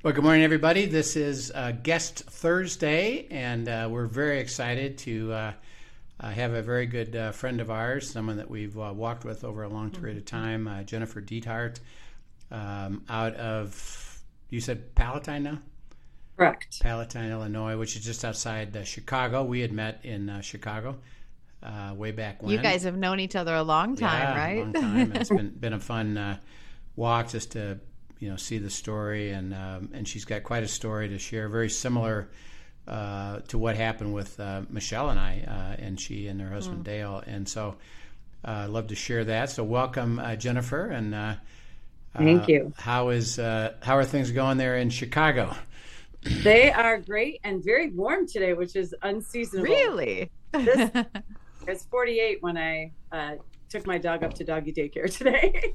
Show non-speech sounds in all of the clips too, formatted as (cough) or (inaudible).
Well, good morning, everybody. This is uh, Guest Thursday, and uh, we're very excited to uh, uh have a very good uh, friend of ours, someone that we've uh, walked with over a long period of time, Jennifer Deethardt, um, out of, you said Palatine now? Correct. Palatine, Illinois, which is just outside Chicago. We had met in Chicago. way back when you guys have known each other a long time, yeah, right? A long time. it's been (laughs) been a fun walk just to you know see the story, and um, and she's got quite a story to share, very similar uh, to what happened with uh, Michelle and I, uh, and she and her husband mm. Dale, and so uh, I'd love to share that. So welcome, uh, Jennifer, and uh, thank you. How is how are things going there in Chicago? They are great and very warm today, which is unseasonable. Really? This, (laughs) it's 48 when I took my dog up to doggy daycare today.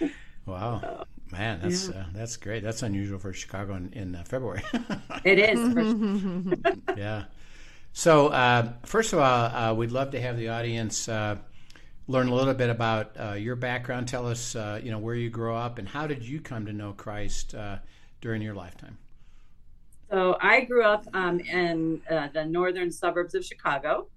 (laughs) wow. Man, that's yeah. uh, that's great. That's unusual for Chicago in, in uh, February. (laughs) it is. (laughs) yeah. So uh, first of all, uh, we'd love to have the audience uh, learn a little bit about uh, your background. Tell us, you know, where you grew up and how did you come to know Christ during your lifetime. So I grew up um, in the northern suburbs of Chicago,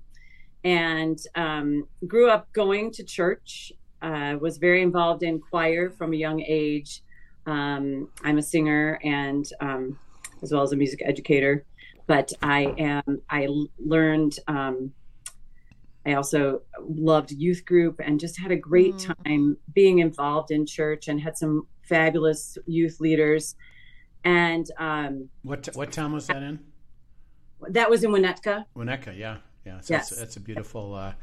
and um, grew up going to church. Was very involved in choir from a young age um, I'm a singer and um, as well as a music educator, but I am I learned. Um, I also loved youth group and just had a great mm. time being involved in church and had some fabulous youth leaders. And um, what what town was that in? That was in Winnetka. Winnetka, yeah, yeah. So yes. that's, that's a beautiful uh,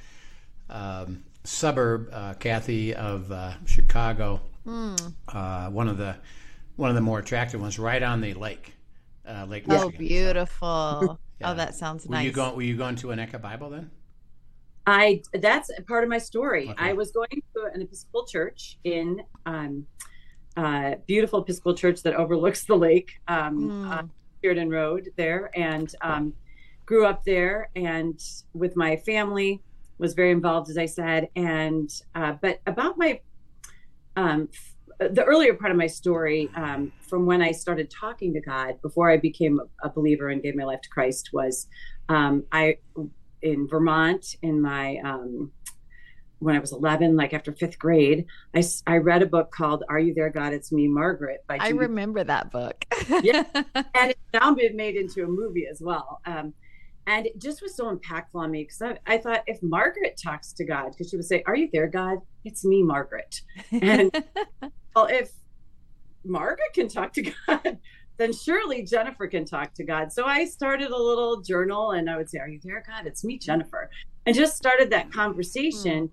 um, suburb, uh, Kathy, of uh, Chicago. Mm. Uh, one of the one of the more attractive ones, right on the lake, uh, Lake Michigan. Oh, beautiful! So, (laughs) yeah. Oh, that sounds were nice. You going, were you going to Winnetka Bible then? I that's part of my story. Okay. I was going to an Episcopal church in um, uh, beautiful Episcopal church that overlooks the lake, um, mm. Sheridan Road there, and um, grew up there and with my family was very involved, as I said. And uh, but about my um, the earlier part of my story, um, from when I started talking to God before I became a believer and gave my life to Christ, was um, I in Vermont in my um, when I was 11, like after fifth grade, I, I read a book called Are You There, God? It's Me, Margaret. By I remember that book. yeah. (laughs) And it's now been made into a movie as well. Um, and it just was so impactful on me because I, I, thought if Margaret talks to God, because she would say, Are you there, God? It's me, Margaret. And (laughs) well, if Margaret can talk to God, then surely Jennifer can talk to God. So I started a little journal and I would say, Are you there, God? It's me, Jennifer. And just started that conversation. Mm.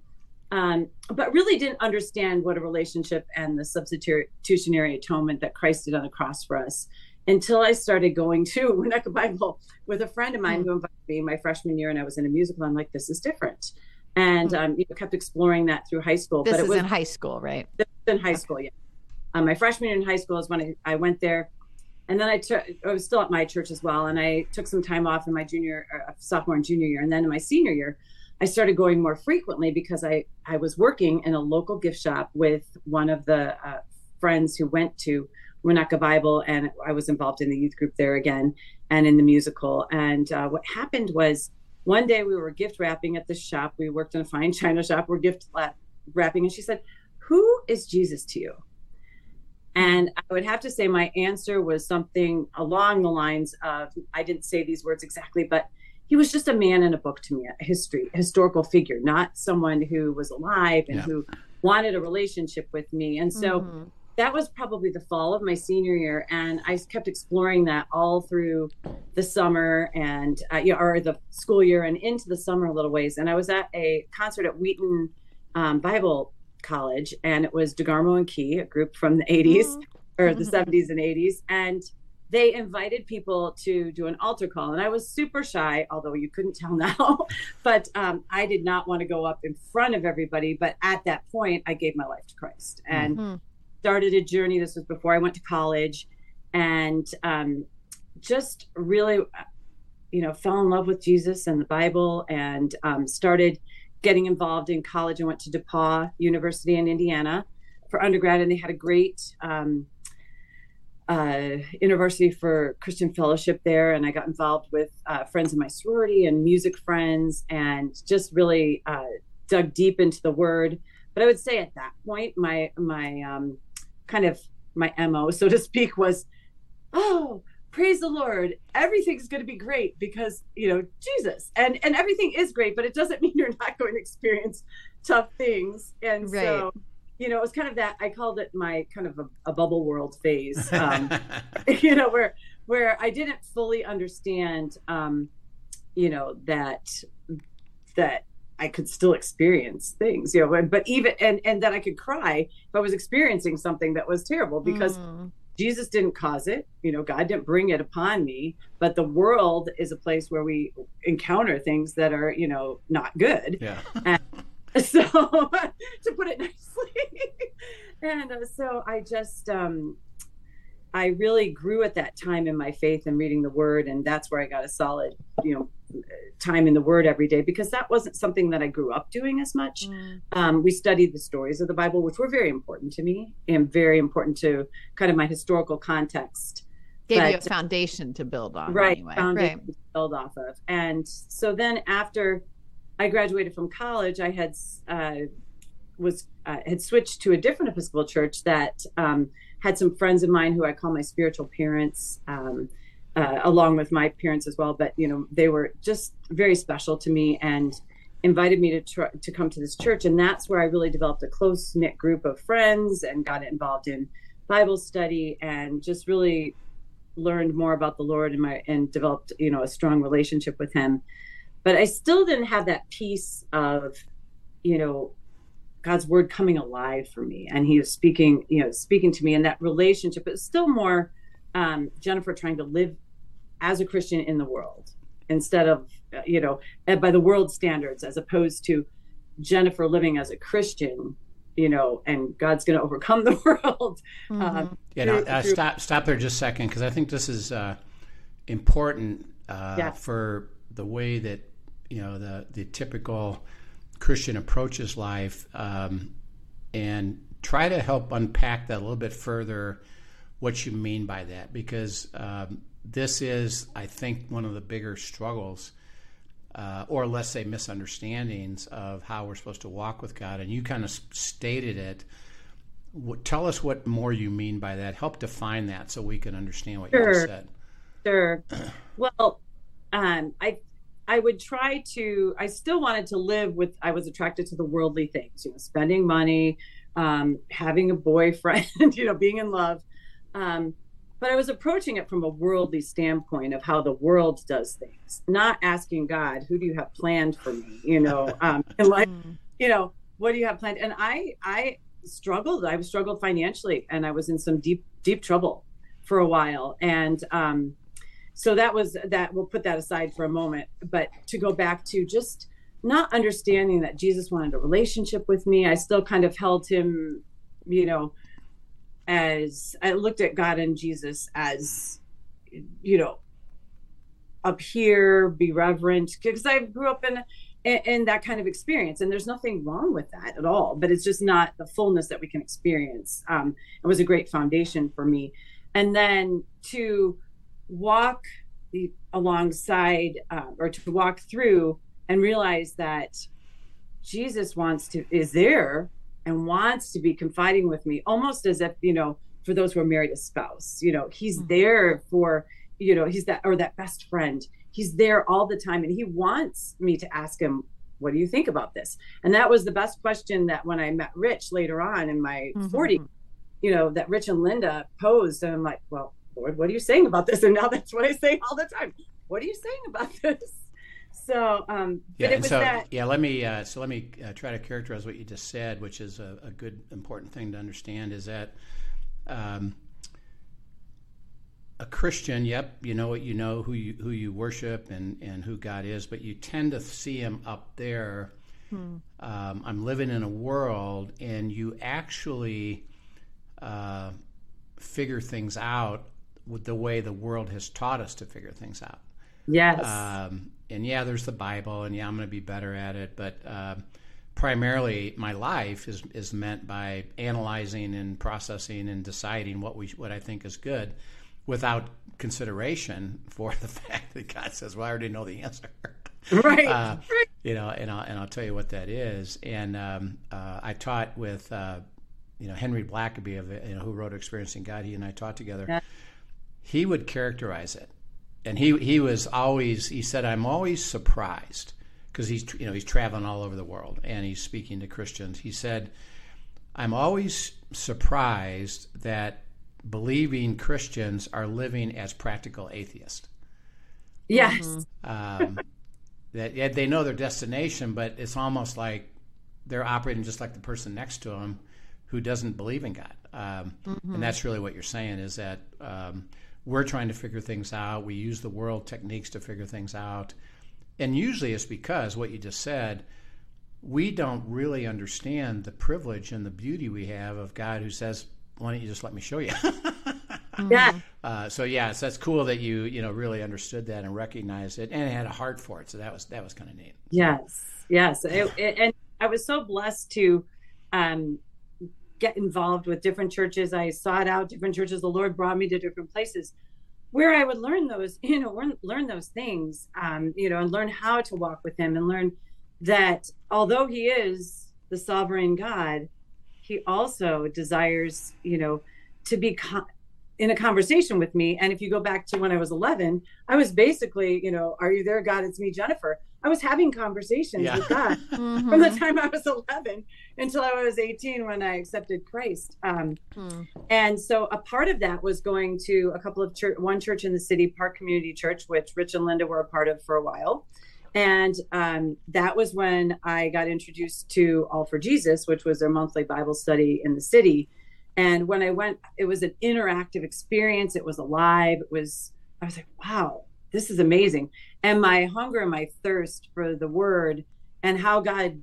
Um, but really didn't understand what a relationship and the substitutionary atonement that Christ did on the cross for us until I started going to (laughs) Winnetka Bible with a friend of mine mm. who invited me my freshman year, and I was in a musical. I'm like, this is different, and mm. um, you know, kept exploring that through high school. This but it was in high school, right? in high school, yeah. Um, my freshman year in high school is when I, I went there, and then I took. I was still at my church as well, and I took some time off in my junior, uh, sophomore, and junior year, and then in my senior year. I started going more frequently because I, I was working in a local gift shop with one of the uh, friends who went to Winnetka Bible, and I was involved in the youth group there again and in the musical. And uh, what happened was one day we were gift wrapping at the shop. We worked in a fine (laughs) china shop. We're gift wrapping, and she said, "Who is Jesus to you?" And I would have to say my answer was something along the lines of I didn't say these words exactly, but he was just a man in a book to me, a history, historical figure, not someone who was alive and yeah. who wanted a relationship with me. And so mm-hmm that was probably the fall of my senior year and i kept exploring that all through the summer and uh, you know, or the school year and into the summer a little ways and i was at a concert at wheaton um, bible college, and it was DeGarmo and Key, a group from the 80s Mm. or the 70s and 80s. And they invited people to do an altar call. And I was super shy, although you couldn't tell (laughs) now. but um, I did not want to go up in front of everybody. But at that point, I gave my life to Christ and Mhm. Started a journey. This was before I went to college. And um, just really, you know, fell in love with Jesus and the Bible and um, started getting involved in college. I went to DePauw University in Indiana for undergrad, and they had a great um, uh, university for Christian fellowship there. And I got involved with uh, friends in my sorority and music friends, and just really uh, dug deep into the Word. But I would say at that point, my my um, kind of my mo, so to speak, was, oh, praise the Lord, everything's going to be great because you know Jesus, and and everything is great, but it doesn't (laughs) mean you're not going to experience tough things. And Right. so, you know, it was kind of that I called it my kind of a, a bubble world phase. (laughs) Um, (laughs) you know where where i didn't fully understand um you know that that i could still experience things you know and- but even and and that i could cry if i was experiencing something that was terrible because Mm. jesus didn't cause it you know god didn't bring it upon me but the world is a place where we encounter things that are you know not good yeah. (laughs) so (laughs) to put it nicely (laughs) and uh, so i just um i really grew at that time in my faith and reading the word and that's where i got a solid you know time in the word every day because that wasn't something that i grew up doing as much Mm. um, we studied the stories of the bible which were very important to me and very important to kind of my historical context Gave you a foundation to build on. right Anyway. Right. to build off of and so then after i graduated from college i had uh, was uh, had switched to a different episcopal church that um, had some friends of mine who i call my spiritual parents um, uh, along with my parents as well but you know they were just very special to me and invited me to try, to come to this church and that's where i really developed a close knit group of friends and got involved in bible study and just really learned more about the Lord and my and developed you know a strong relationship with Him. But I still didn't have that piece of you know God's word coming alive for me, and He was speaking you know speaking to me, and that relationship is still more um, Jennifer trying to live as a Christian in the world instead of uh, you know uh, by the world standards, as opposed to Jennifer living as a Christian. You know, and God's going to overcome the (laughs) world. Mhm. Um, Yeah, no, uh, through- stop stop there just a second because I think this is uh, important uh, Yeah. for the way that you know the the typical Christian approaches life, um, and try to help unpack that a little bit further. What you mean by that? Because um, this is, I think, one of the bigger struggles. Uh, or let's say misunderstandings of how we're supposed to walk with God, and you kind of stated it. What, tell us what more you mean by that. Help define that so we can understand what you Sure. just said. Sure. Well, um, I I would try to. I still wanted to live with. I was attracted to the worldly things, you know, spending money, um, having a boyfriend, (laughs) you know, being in love. Um, but I was approaching it from a worldly standpoint of how the world does things, not asking God, "Who do you have planned for me?" You know, (laughs) um, and like, Mm. you know, what do you have planned? And I I struggled. I struggled financially, and I was in some deep deep trouble for a while, and um, so that was that we'll put that aside for a moment but to go back to just not understanding that jesus wanted a relationship with me i still kind of held him you know as i looked at god and jesus as you know up here be reverent because i grew up in in, in that kind of experience. And there's nothing wrong with that at all but it's just not the fullness that we can experience. Um, it was a great foundation for me. And then to walk the, alongside uh, or to walk through and realize that jesus wants to is there and wants to be confiding with me almost as if you know for those who are married a spouse you know he's Mhm. there for you know he's that or that best friend. He's there all the time and he wants me to ask him what do you think about this? And that was the best question that when i met rich later on in my Mhm. 40s you know that rich and linda posed and i'm like well lord what are you saying about this? And now that's what i say all the time. What are you saying about this so um but Yeah, it was so that yeah, let me uh, so let me uh, try to characterize what you just said, which is a, a good important thing to understand is that um, a Christian, yep, you know what you know who you who you worship and and who God is, but you tend to see Him up there. Um, I'm living in a world, and you actually uh, figure things out with the way the world has taught us to figure things out. yes Um, and yeah, there's the Bible, and yeah, I'm going to be better at it. But um, primarily, my life is is meant by analyzing and processing and deciding what we what I think is good, without consideration for (laughs) the fact that God says, "Well, I already know the answer." (laughs) right uh, you know, and I'll and I'll tell you what that is. And um, uh, I taught with uh, you know Henry Blackaby of you know who wrote Experiencing God. He and I taught together. Yeah. He would characterize it, and he he was always he said I'm always surprised because he's you know he's traveling all over the world and he's speaking to Christians. He said I'm always surprised that believing Christians are living as practical atheists yes um, (laughs) that yeah, they know their destination, but it's almost like they're operating just like the person next to them who doesn't believe in God. Um, And that's really what you're saying is that um, we're trying to figure things out. We use the world techniques to figure things out. And usually it's because what you just said, we don't really understand the privilege and the beauty we have of God who says, why don't you just let me show you? (laughs) yeah Uh, so yes, that's cool that you you know really understood that and recognized it and had a heart for it. So that was that was kind of neat. Yes, yes, It- it- and I was so blessed to um, get involved with different churches. I sought out different churches. The Lord brought me to different places where I would learn those, (laughs) you know, learn, those things, um, you know, and learn how to walk with Him, and learn that although He is the sovereign God, He also desires, you know, to be. co- in a conversation with me and if you go back to when i was 11 i was basically you know are you there god it's me jennifer i was having conversations Yeah. with god (laughs) Mhm. from the time I was 11 until I was 18 when I accepted Christ. Um, Mm. and so a part of that was going to a couple of church, one church in the city, Park Community Church, which Rich and Linda were a part of for a while. And um, that was when I got introduced to All for Jesus, which was their monthly Bible study in the city. And when I went, it was an interactive experience. It was alive. It was, I was like, wow, this is amazing. And my hunger and my thirst for the word and how God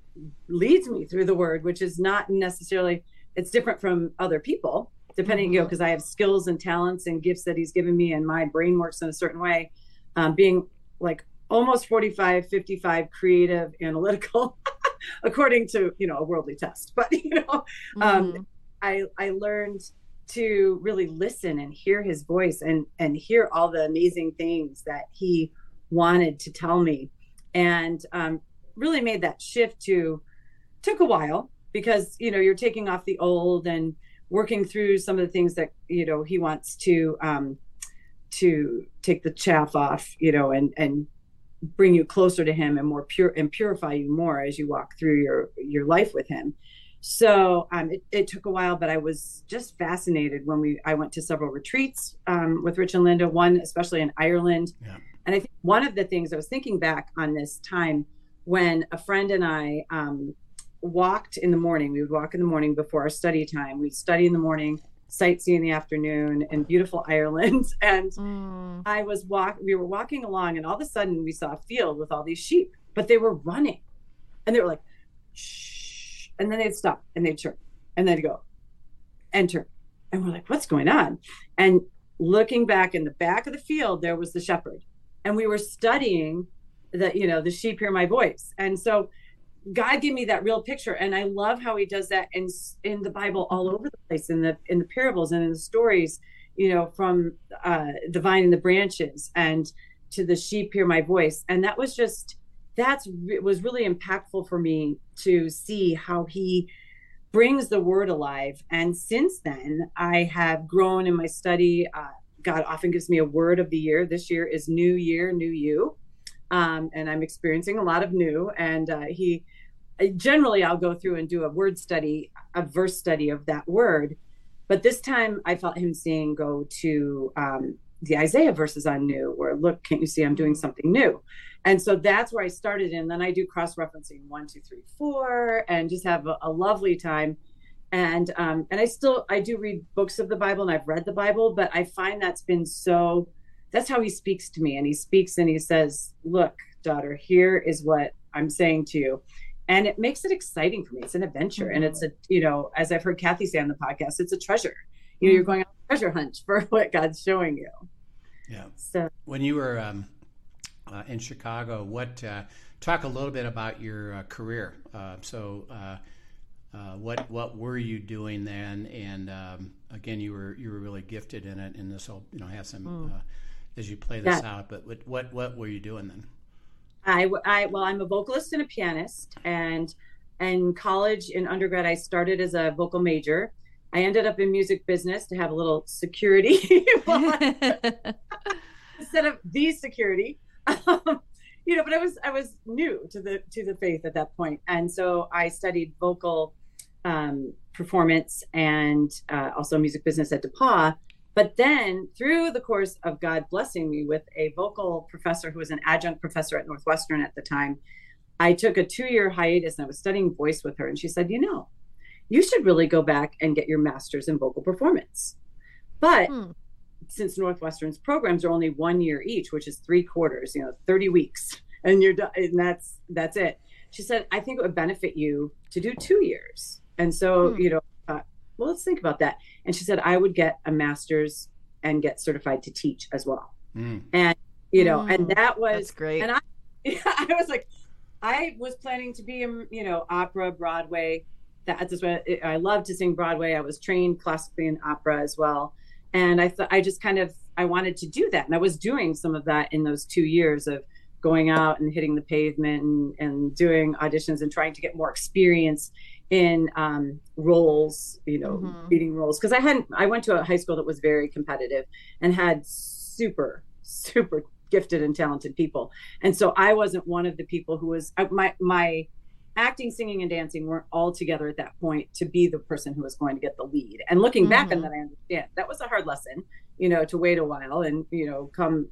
leads me through the word, which is not necessarily, it's different from other people, depending, you know, because I have skills and talents and gifts that He's given me, and my brain works in a certain way. Um, being like almost 45, 55, creative, analytical, (laughs) according to, you know, a worldly test. (laughs) But, you know, um, Mhm. I I learned to really listen and hear his voice and and hear all the amazing things that he wanted to tell me. And um, really made that shift to took a while because you know you're taking off the old and working through some of the things that you know he wants to um to take the chaff off you know and and bring you closer to him and more pure and purify you more as you walk through your your life with him so um, it, it took a while but i was just fascinated when we i went to several retreats um, with rich and linda one especially in ireland Yeah. and i think one of the things i was thinking back on this time when a friend and i um, walked in the morning we would walk in the morning before our study time we'd study in the morning sightsee in the afternoon in beautiful ireland (laughs) and Mm. I was walk we were walking along and all of a sudden we saw a field with all these sheep, but they were running. And they were like, shh. And then they'd stop and they'd turn and they'd go, enter. And we're like, what's going on? And looking back in the back of the field, there was the shepherd. And we were studying that, you know, the sheep hear my voice. And so God gave me that real picture. And I love how he does that in in the Bible all over the place, in the in the parables and in the stories you know, from uh, the vine and the branches and to the sheep hear my voice. And that was just, that's was really impactful for me to see how he brings the word alive. And since then, I have grown in my study. Uh, God often gives me a word of the year. This year is New Year, New You. Um, and I'm experiencing a lot of new. And uh, he, generally, I'll go through and do a word study, a verse study of that word but this time I felt him saying, go to um, the Isaiah verses on new, where look, can't you see I'm doing something new? And so that's where I started. And then I do cross referencing one, two, three, four, and just have a, a lovely time. And um, and I still I do read books of the Bible, and I've read the Bible, but I find that's been so. That's how he speaks to me, and he speaks and he says, "Look, daughter, here is what I'm saying to you." And it makes it exciting for me. It's an adventure, mm-hmm. and it's a you know, as I've heard Kathy say on the podcast, it's a treasure. You know, you're mm-hmm. going on a treasure hunt (laughs) for what God's showing you. Yeah. So when you were um, uh, in Chicago. What uh, talk a little bit about your uh, career? Uh, so, uh, uh, what what were you doing then? And um, again, you were you were really gifted in it. And this will you know have some mm. as you play this yeah. out. But what, what what were you doing then? I, I well, I'm a vocalist and a pianist, and in college in undergrad, I started as a vocal major. I ended up in music business to have a little security (laughs) (laughs) instead of the security. You know, but I was I was new to the to the faith at that point, and so I studied vocal um, performance and uh, also music business at DePauw. But then, through the course of God blessing me with a vocal professor who was an adjunct professor at Northwestern at the time, I took a two year hiatus and I was studying voice with her. And she said, You know, you should really go back and get your master's in vocal performance. But hmm since Northwestern's programs are only one year each, which is three quarters, you know, 30 weeks, and you're done, and that's that's it. She said, I think it would benefit you to do two years. And so, hmm. you know, uh, well, let's think about that. And she said, I would get a master's and get certified to teach as well. Hmm. And, you know, and hmm. that was that's great. And I, (laughs) I was like, I was planning to be in, you know, opera, Broadway. That's what I love to sing Broadway. I was trained classically in opera as well and i thought i just kind of i wanted to do that. And i was doing some of that in those two years of going out and hitting the pavement and, and doing auditions and trying to get more experience in um, roles you know mm-hmm. beating roles. Because i hadn't i went to a high school that was very competitive and had super super gifted and talented people. And so i wasn't one of the people who was uh, my my acting, singing, and dancing weren't all together at that point to be the person who was going to get the lead. And looking mm-hmm. back on that, I understand that was a hard lesson, you know, to wait a while and, you know, come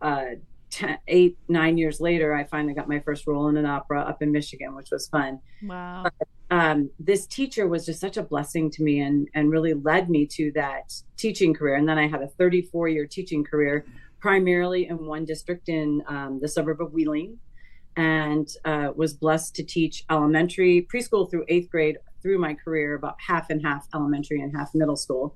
uh, ten, eight, nine years later, I finally got my first role in an opera up in Michigan, which was fun. Wow. But, um, this teacher was just such a blessing to me and, and really led me to that teaching career. And then I had a 34 year teaching career, primarily in one district in um, the suburb of Wheeling and uh, was blessed to teach elementary, preschool through eighth grade through my career, about half and half elementary and half middle school.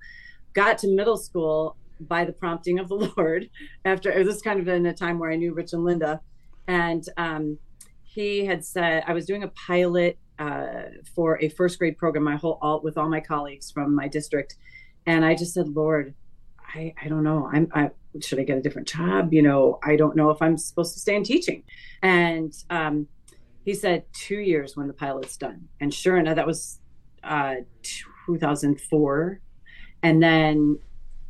Got to middle school by the prompting of the (laughs) Lord after this was kind of in a time where I knew Rich and Linda. And um, he had said, I was doing a pilot uh, for a first grade program, my whole all with all my colleagues from my district. And I just said, Lord, I, I don't know. I'm, I, should I get a different job? You know, I don't know if I'm supposed to stay in teaching. And um, he said two years when the pilot's done. And sure enough, that was uh, 2004. And then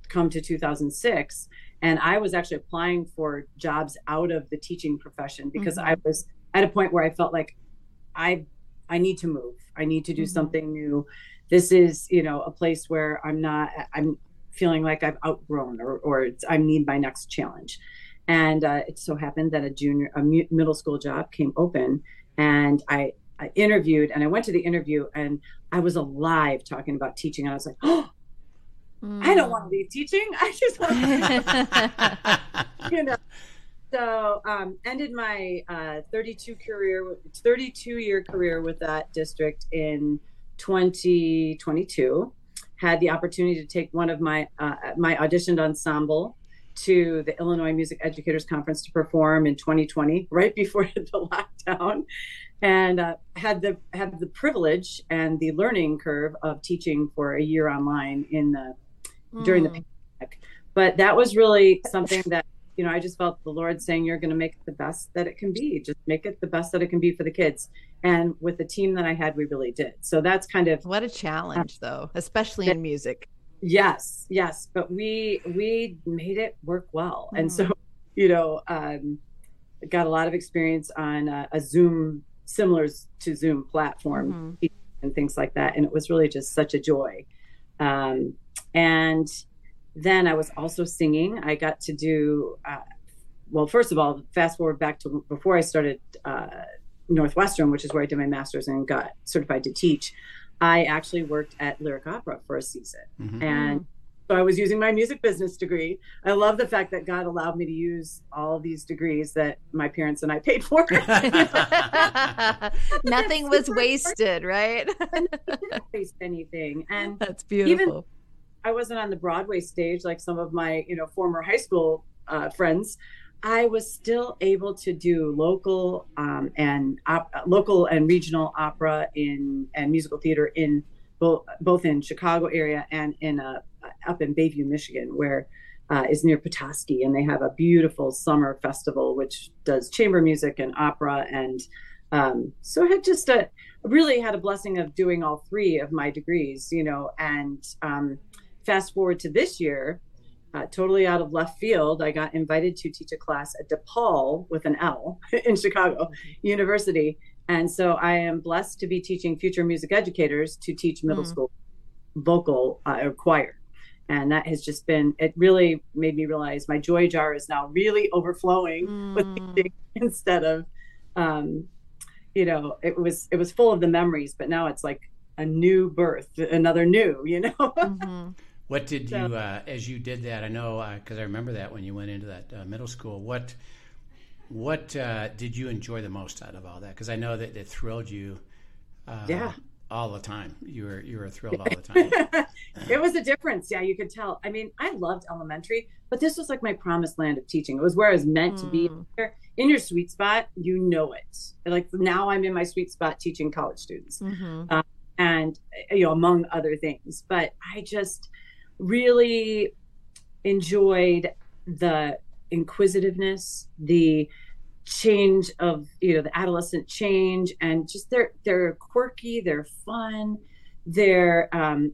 come to 2006. And I was actually applying for jobs out of the teaching profession because mm-hmm. I was at a point where I felt like I I need to move. I need to do mm-hmm. something new. This is, you know, a place where I'm not I'm feeling like I've outgrown or, or I need my next challenge. And uh, it so happened that a junior, a middle school job came open, and I, I interviewed, and I went to the interview, and I was alive talking about teaching, and I was like, oh, mm. I don't want to leave teaching. (laughs) I just want to, (laughs) you know. So um, ended my uh, 32 career, 32 year career with that district in 2022 had the opportunity to take one of my uh, my auditioned ensemble to the Illinois Music Educators Conference to perform in 2020, right before (laughs) the lockdown, and uh, had the had the privilege and the learning curve of teaching for a year online in the during the hmm. pandemic. But that was really something that you know I just felt the Lord saying, "You're going to make it the best that it can be. Just make it the best that it can be for the kids." and with the team that I had, we really did. So that's kind of what a challenge, though, especially in music. Yes, yes, but we we made it work well, mm. and so you know, um, got a lot of experience on uh, a Zoom similar to Zoom platform mm-hmm. and things like that, and it was really just such a joy. Um, and then I was also singing. I got to do uh, well, first of all, fast forward back to before I started uh, Northwestern, which is where I did my master's and got certified to teach. I actually worked at Lyric Opera for a season, Mhm. and so I was using my music business degree. I love the fact that God allowed me to use all these degrees that my parents and I paid for. (laughs) Nothing was wasted, right? (laughs) didn't waste anything, and That's beautiful. I wasn't on the Broadway stage like some of my, you know, former high school uh, friends. I was still able to do local um, and op- local and regional opera in and musical theater in both both in Chicago area and in uh, up in Bayview, Michigan, where uh, is near Petoskey, and they have a beautiful summer festival which does chamber music and opera, and um, so I had just a really had a blessing of doing all three of my degrees, you know, and um, fast forward to this year, uh, totally out of left field, I got invited to teach a class at DePaul with an L (laughs) in Chicago University. And so I am blessed to be teaching future music educators to teach middle Mm. school vocal uh, or choir. And that has just been, it really made me realize my joy jar is now really overflowing with Mm. teaching (laughs) instead of, um, you know, it was, it was full of the memories, but now it's like a new birth, another new, you know? Mhm. What did So- you, uh, as you did that? I know because I remember that when you went into that uh, middle school. What, what uh, did you enjoy the most out of all that? Because I know that it thrilled you. Uh, Yeah. All the time, you were you were thrilled all the (laughs) time. it was a difference. Yeah, you could tell. I mean, I loved elementary, but this was like my promised land of teaching. It was where I was meant to be. Mm. In your sweet spot, you know it. Like now I'm in my sweet spot teaching college students Mhm. and, you know, among other things. But I just really enjoyed the inquisitiveness, the change of you know the adolescent change and just they're they're quirky they're fun they're um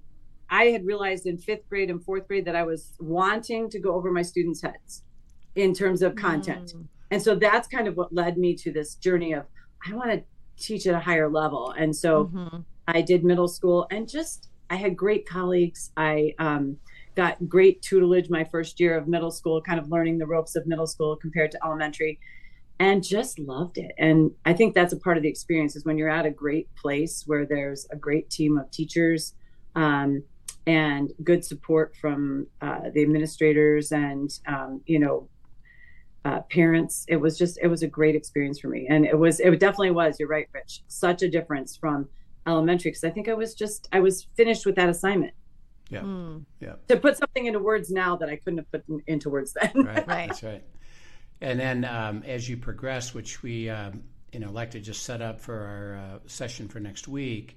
i had realized in fifth grade and fourth grade that i was wanting to go over my students heads in terms of content Mm. and so that's kind of what led me to this journey of i want to teach at a higher level and so Mhm. I did middle school and just I had great colleagues. I um, got great tutelage my first year of middle school, kind of learning the ropes of middle school compared to elementary, and just loved it. And I think that's a part of the experience is when you're at a great place where there's a great team of teachers um, and good support from uh, the administrators and um, you know uh, parents. It was just it was a great experience for me, and it was it definitely was. You're right, Rich. Such a difference from elementary because I think I was just I was finished with that assignment Yeah, Mm. yeah, to put something into words now that I couldn't have put in, into words then. right, Right. That's right. And then um, as you progress, which we um, you know like to just set up for our uh, session for next week,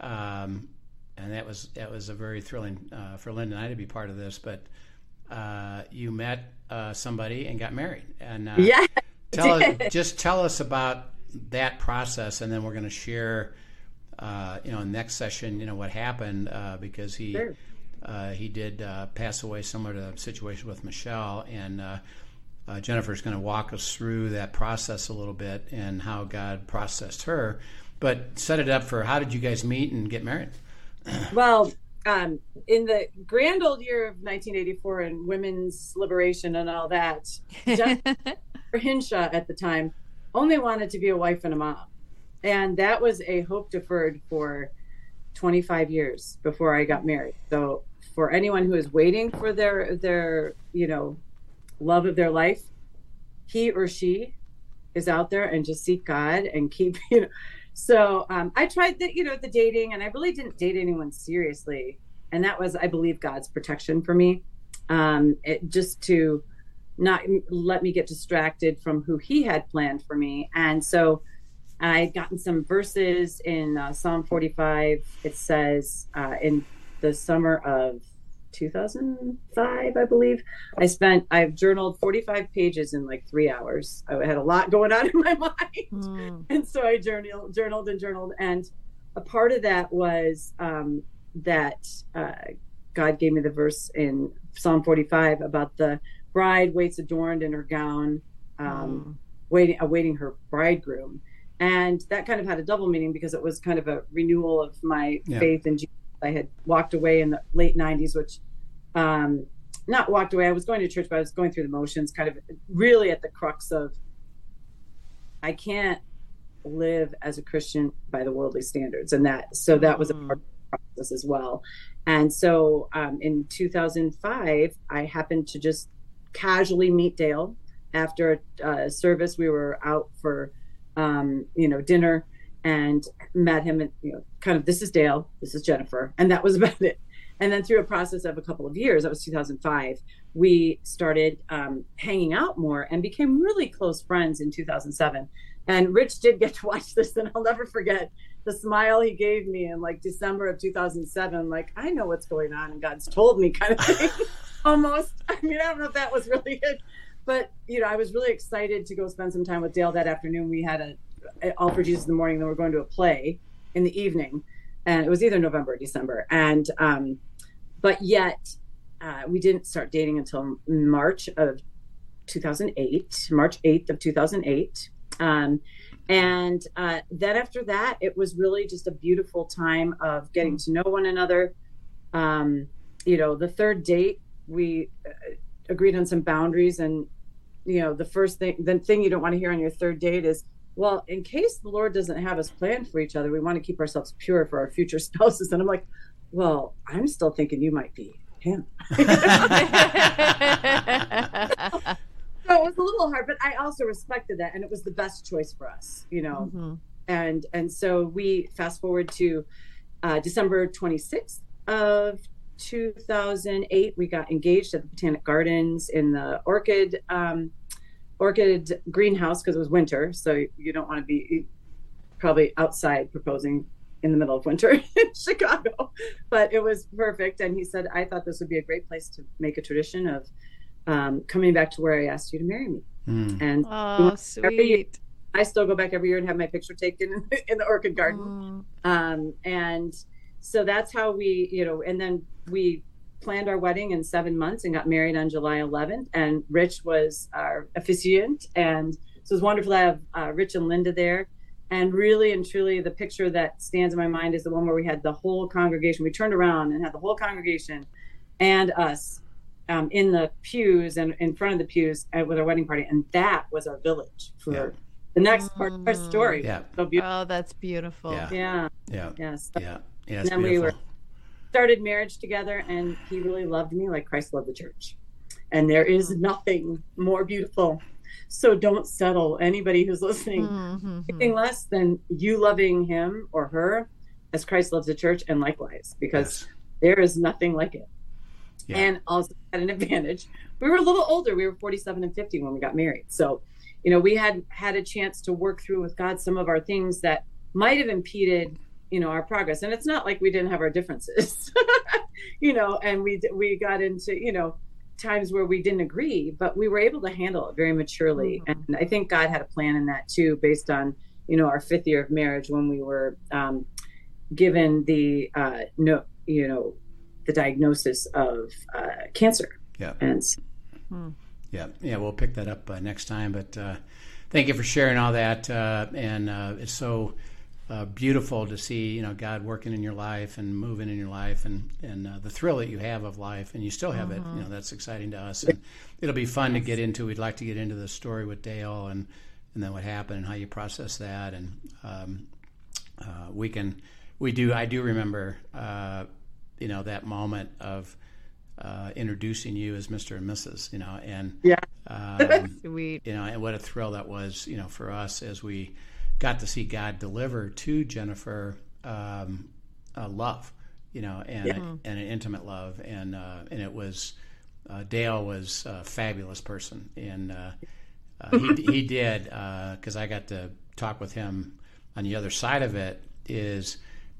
um, and that was that was a very thrilling uh, for Linda and I to be part of this. But uh, you met uh, somebody and got married, and uh, yeah, tell us, just tell us about that process, and then we're going to share. Uh, you know, next session, you know what happened uh, because he Sure. uh, he did uh, pass away, similar to the situation with Michelle, and uh, uh, Jennifer's going to walk us through that process a little bit and how God processed her. But set it up for how did you guys meet and get married? (clears throat) Well, um, in the grand old year of 1984 and women's liberation and all that, (laughs) Jennifer Hinshaw at the time only wanted to be a wife and a mom. And that was a hope deferred for 25 years before I got married. So for anyone who is waiting for their their, you know, love of their life, he or she is out there and just seek God and keep, (laughs) you know. So um, I tried the, you know, the dating and I really didn't date anyone seriously. And that was, I believe, God's protection for me. Um, it just to not let me get distracted from who he had planned for me. And so I'd gotten some verses in uh, Psalm 45. It says, uh, in the summer of 2005, I believe, I spent, I've journaled 45 pages in like three hours. I had a lot going on in my (laughs) mind. Mm. And so I journaled, journaled and journaled. And a part of that was um, that uh, God gave me the verse in Psalm 45 about the bride waits adorned in her gown, um, waiting, awaiting her bridegroom. And that kind of had a double meaning because it was kind of a renewal of my Yeah. faith in Jesus. I had walked away in the late 90s, which um, not walked away. I was going to church, but I was going through the motions, kind of really at the crux of I can't live as a Christian by the worldly standards, and that so that was a part of the process as well. And so um, in 2005, I happened to just casually meet Dale after a service. We were out for um, you know dinner and met him and you know kind of this is Dale, this is Jennifer, and that was (laughs) about it. And then through a process of a couple of years, that was 2005, we started um, hanging out more and became really close friends in 2007. And Rich did get to watch this, and I'll never forget the smile he gave me in like December of 2007. Like, I know what's going on, and God's told me, kind of thing. (laughs) Almost. I mean, I don't know if that was really it, but you know, I was really excited to go spend some time with Dale that afternoon. We had a, All for Jesus in the morning, then we are going to a play in the evening, and it was either November or December. And um, but yet uh, we didn't start dating until March of 2008, March 8th of 2008. Um, and uh, then after that, it was really just a beautiful time of getting to know one another. Um, you know, the third date, we uh, agreed on some boundaries. And, you know, the first thing, the thing you don't want to hear on your third date is, well, in case the Lord doesn't have us planned for each other, we want to keep ourselves pure for our future (laughs) spouses. And I'm like, well, I'm still thinking you might be him. (laughs) (laughs) so it was a little hard, but I also respected that, and it was the best choice for us, you know. Mm-hmm. And and so we fast forward to uh, December 26th of 2008. We got engaged at the Botanic Gardens in the orchid um, orchid greenhouse because it was winter, so you don't want to be probably outside proposing in the middle of winter (laughs) in Chicago, but it was perfect. And he said, I thought this would be a great place to make a tradition of um, coming back to where I asked you to marry me. Mm. And oh, sweet. I still go back every year and have my picture taken in, (laughs) in the orchid garden. Mm. Um, and so that's how we, you know, and then we planned our wedding in seven months and got married on July 11th. And Rich was our officiant. And so it was wonderful to have uh, Rich and Linda there. And really and truly the picture that stands in my mind is the one where we had the whole congregation. We turned around and had the whole congregation and us um, in the pews and in front of the pews with our wedding party. And that was our village for yeah. the next part of our story. Yeah. So beautiful. oh that's beautiful. Yeah. Yeah. Yeah. Yes. Yeah yeah and then beautiful. we were started marriage together and he really loved me like christ loved the church and there is mm. nothing more beautiful so don't settle. Anybody who's listening, mm-hmm. anything less than you loving him or her as Christ loves the church, and likewise, because yes. there is nothing like it. Yeah. And also had an advantage. We were a little older. We were 47 and 50 when we got married. So, you know, we had had a chance to work through with God some of our things that might have impeded you know our progress and it's not like we didn't have our differences (laughs) you know and we we got into you know times where we didn't agree, but we were able to handle it very maturely. Mm-hmm. And I think God had a plan in that too, based on you know our fifth year of marriage when we were um, given the uh, no, you know, the diagnosis of uh, cancer. Yeah. And hmm. yeah, yeah, we'll pick that up uh, next time. But uh, thank you for sharing all that, uh, and uh, it's so uh, beautiful to see you know God working in your life and moving in your life and and uh, the thrill that you have of life and you still have mm-hmm. it you know that's exciting to us and it'll be fun yes. to get into we'd like to get into the story with Dale and and then what happened and how you process that and um, uh, we can we do I do remember uh, you know that moment of uh, introducing you as Mr. and Mrs. You know and yeah um, (laughs) sweet you know and what a thrill that was you know for us as we got to see God deliver to Jennifer um, love, you know, and yeah. and an intimate love, and uh, and it was uh, Dale was a fabulous person, and uh, uh he (laughs) he did because uh, I got to talk with him on the other side of it. Is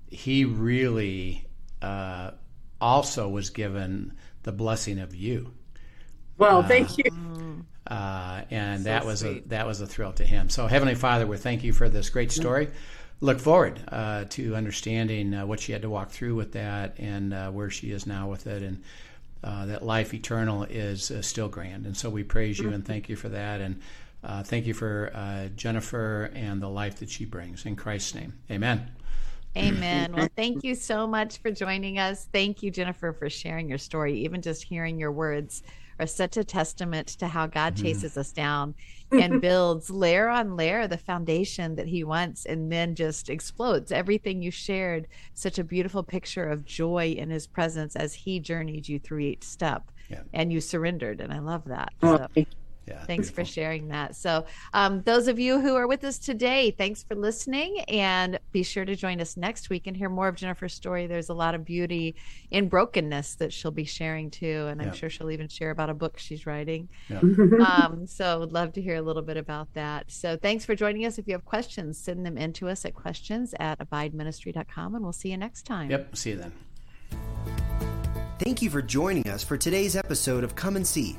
he really uh, also was given the blessing of you? Well, thank you. Uh, and so that was sweet. a that was a thrill to him. So Heavenly Father, we thank you for this great mm-hmm. story. Look forward uh, to understanding uh, what she had to walk through with that and uh, where she is now with it, and uh, that life eternal is uh, still grand. And so we praise you and mm-hmm. thank you for that, and thank you for Jennifer and the life that she brings. In Christ's name, Amen. Amen. Well, (laughs) thank you so much for joining us. Thank you, Jennifer, for sharing your story. Even just hearing your words are such a testament to how God mm-hmm. chases us down and (laughs) builds layer on layer the foundation that He wants and then just explodes. Everything you shared, such a beautiful picture of joy in His presence as He journeyed you through each step. Yeah. And you surrendered. And I love that. Oh, so. Yeah, thanks beautiful. for sharing that. So, um, those of you who are with us today, thanks for listening. And be sure to join us next week and hear more of Jennifer's story. There's a lot of beauty in brokenness that she'll be sharing too. And I'm yeah. sure she'll even share about a book she's writing. Yeah. (laughs) um, so, would love to hear a little bit about that. So, thanks for joining us. If you have questions, send them in to us at questions at abideministry.com. And we'll see you next time. Yep. See you then. Thank you for joining us for today's episode of Come and See